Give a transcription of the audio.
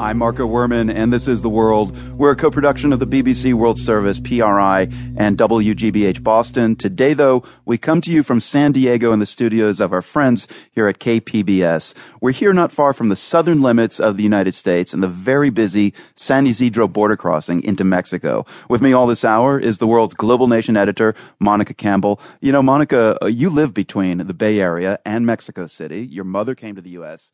I'm Marco Werman, and this is The World. We're a co production of the BBC World Service, PRI, and WGBH Boston. Today, though, we come to you from San Diego in the studios of our friends here at KPBS. We're here not far from the southern limits of the United States and the very busy San Ysidro border crossing into Mexico. With me all this hour is the World's Global Nation editor, Monica Campbell. You know, Monica, uh, you live between the Bay Area and Mexico City. Your mother came to the U.S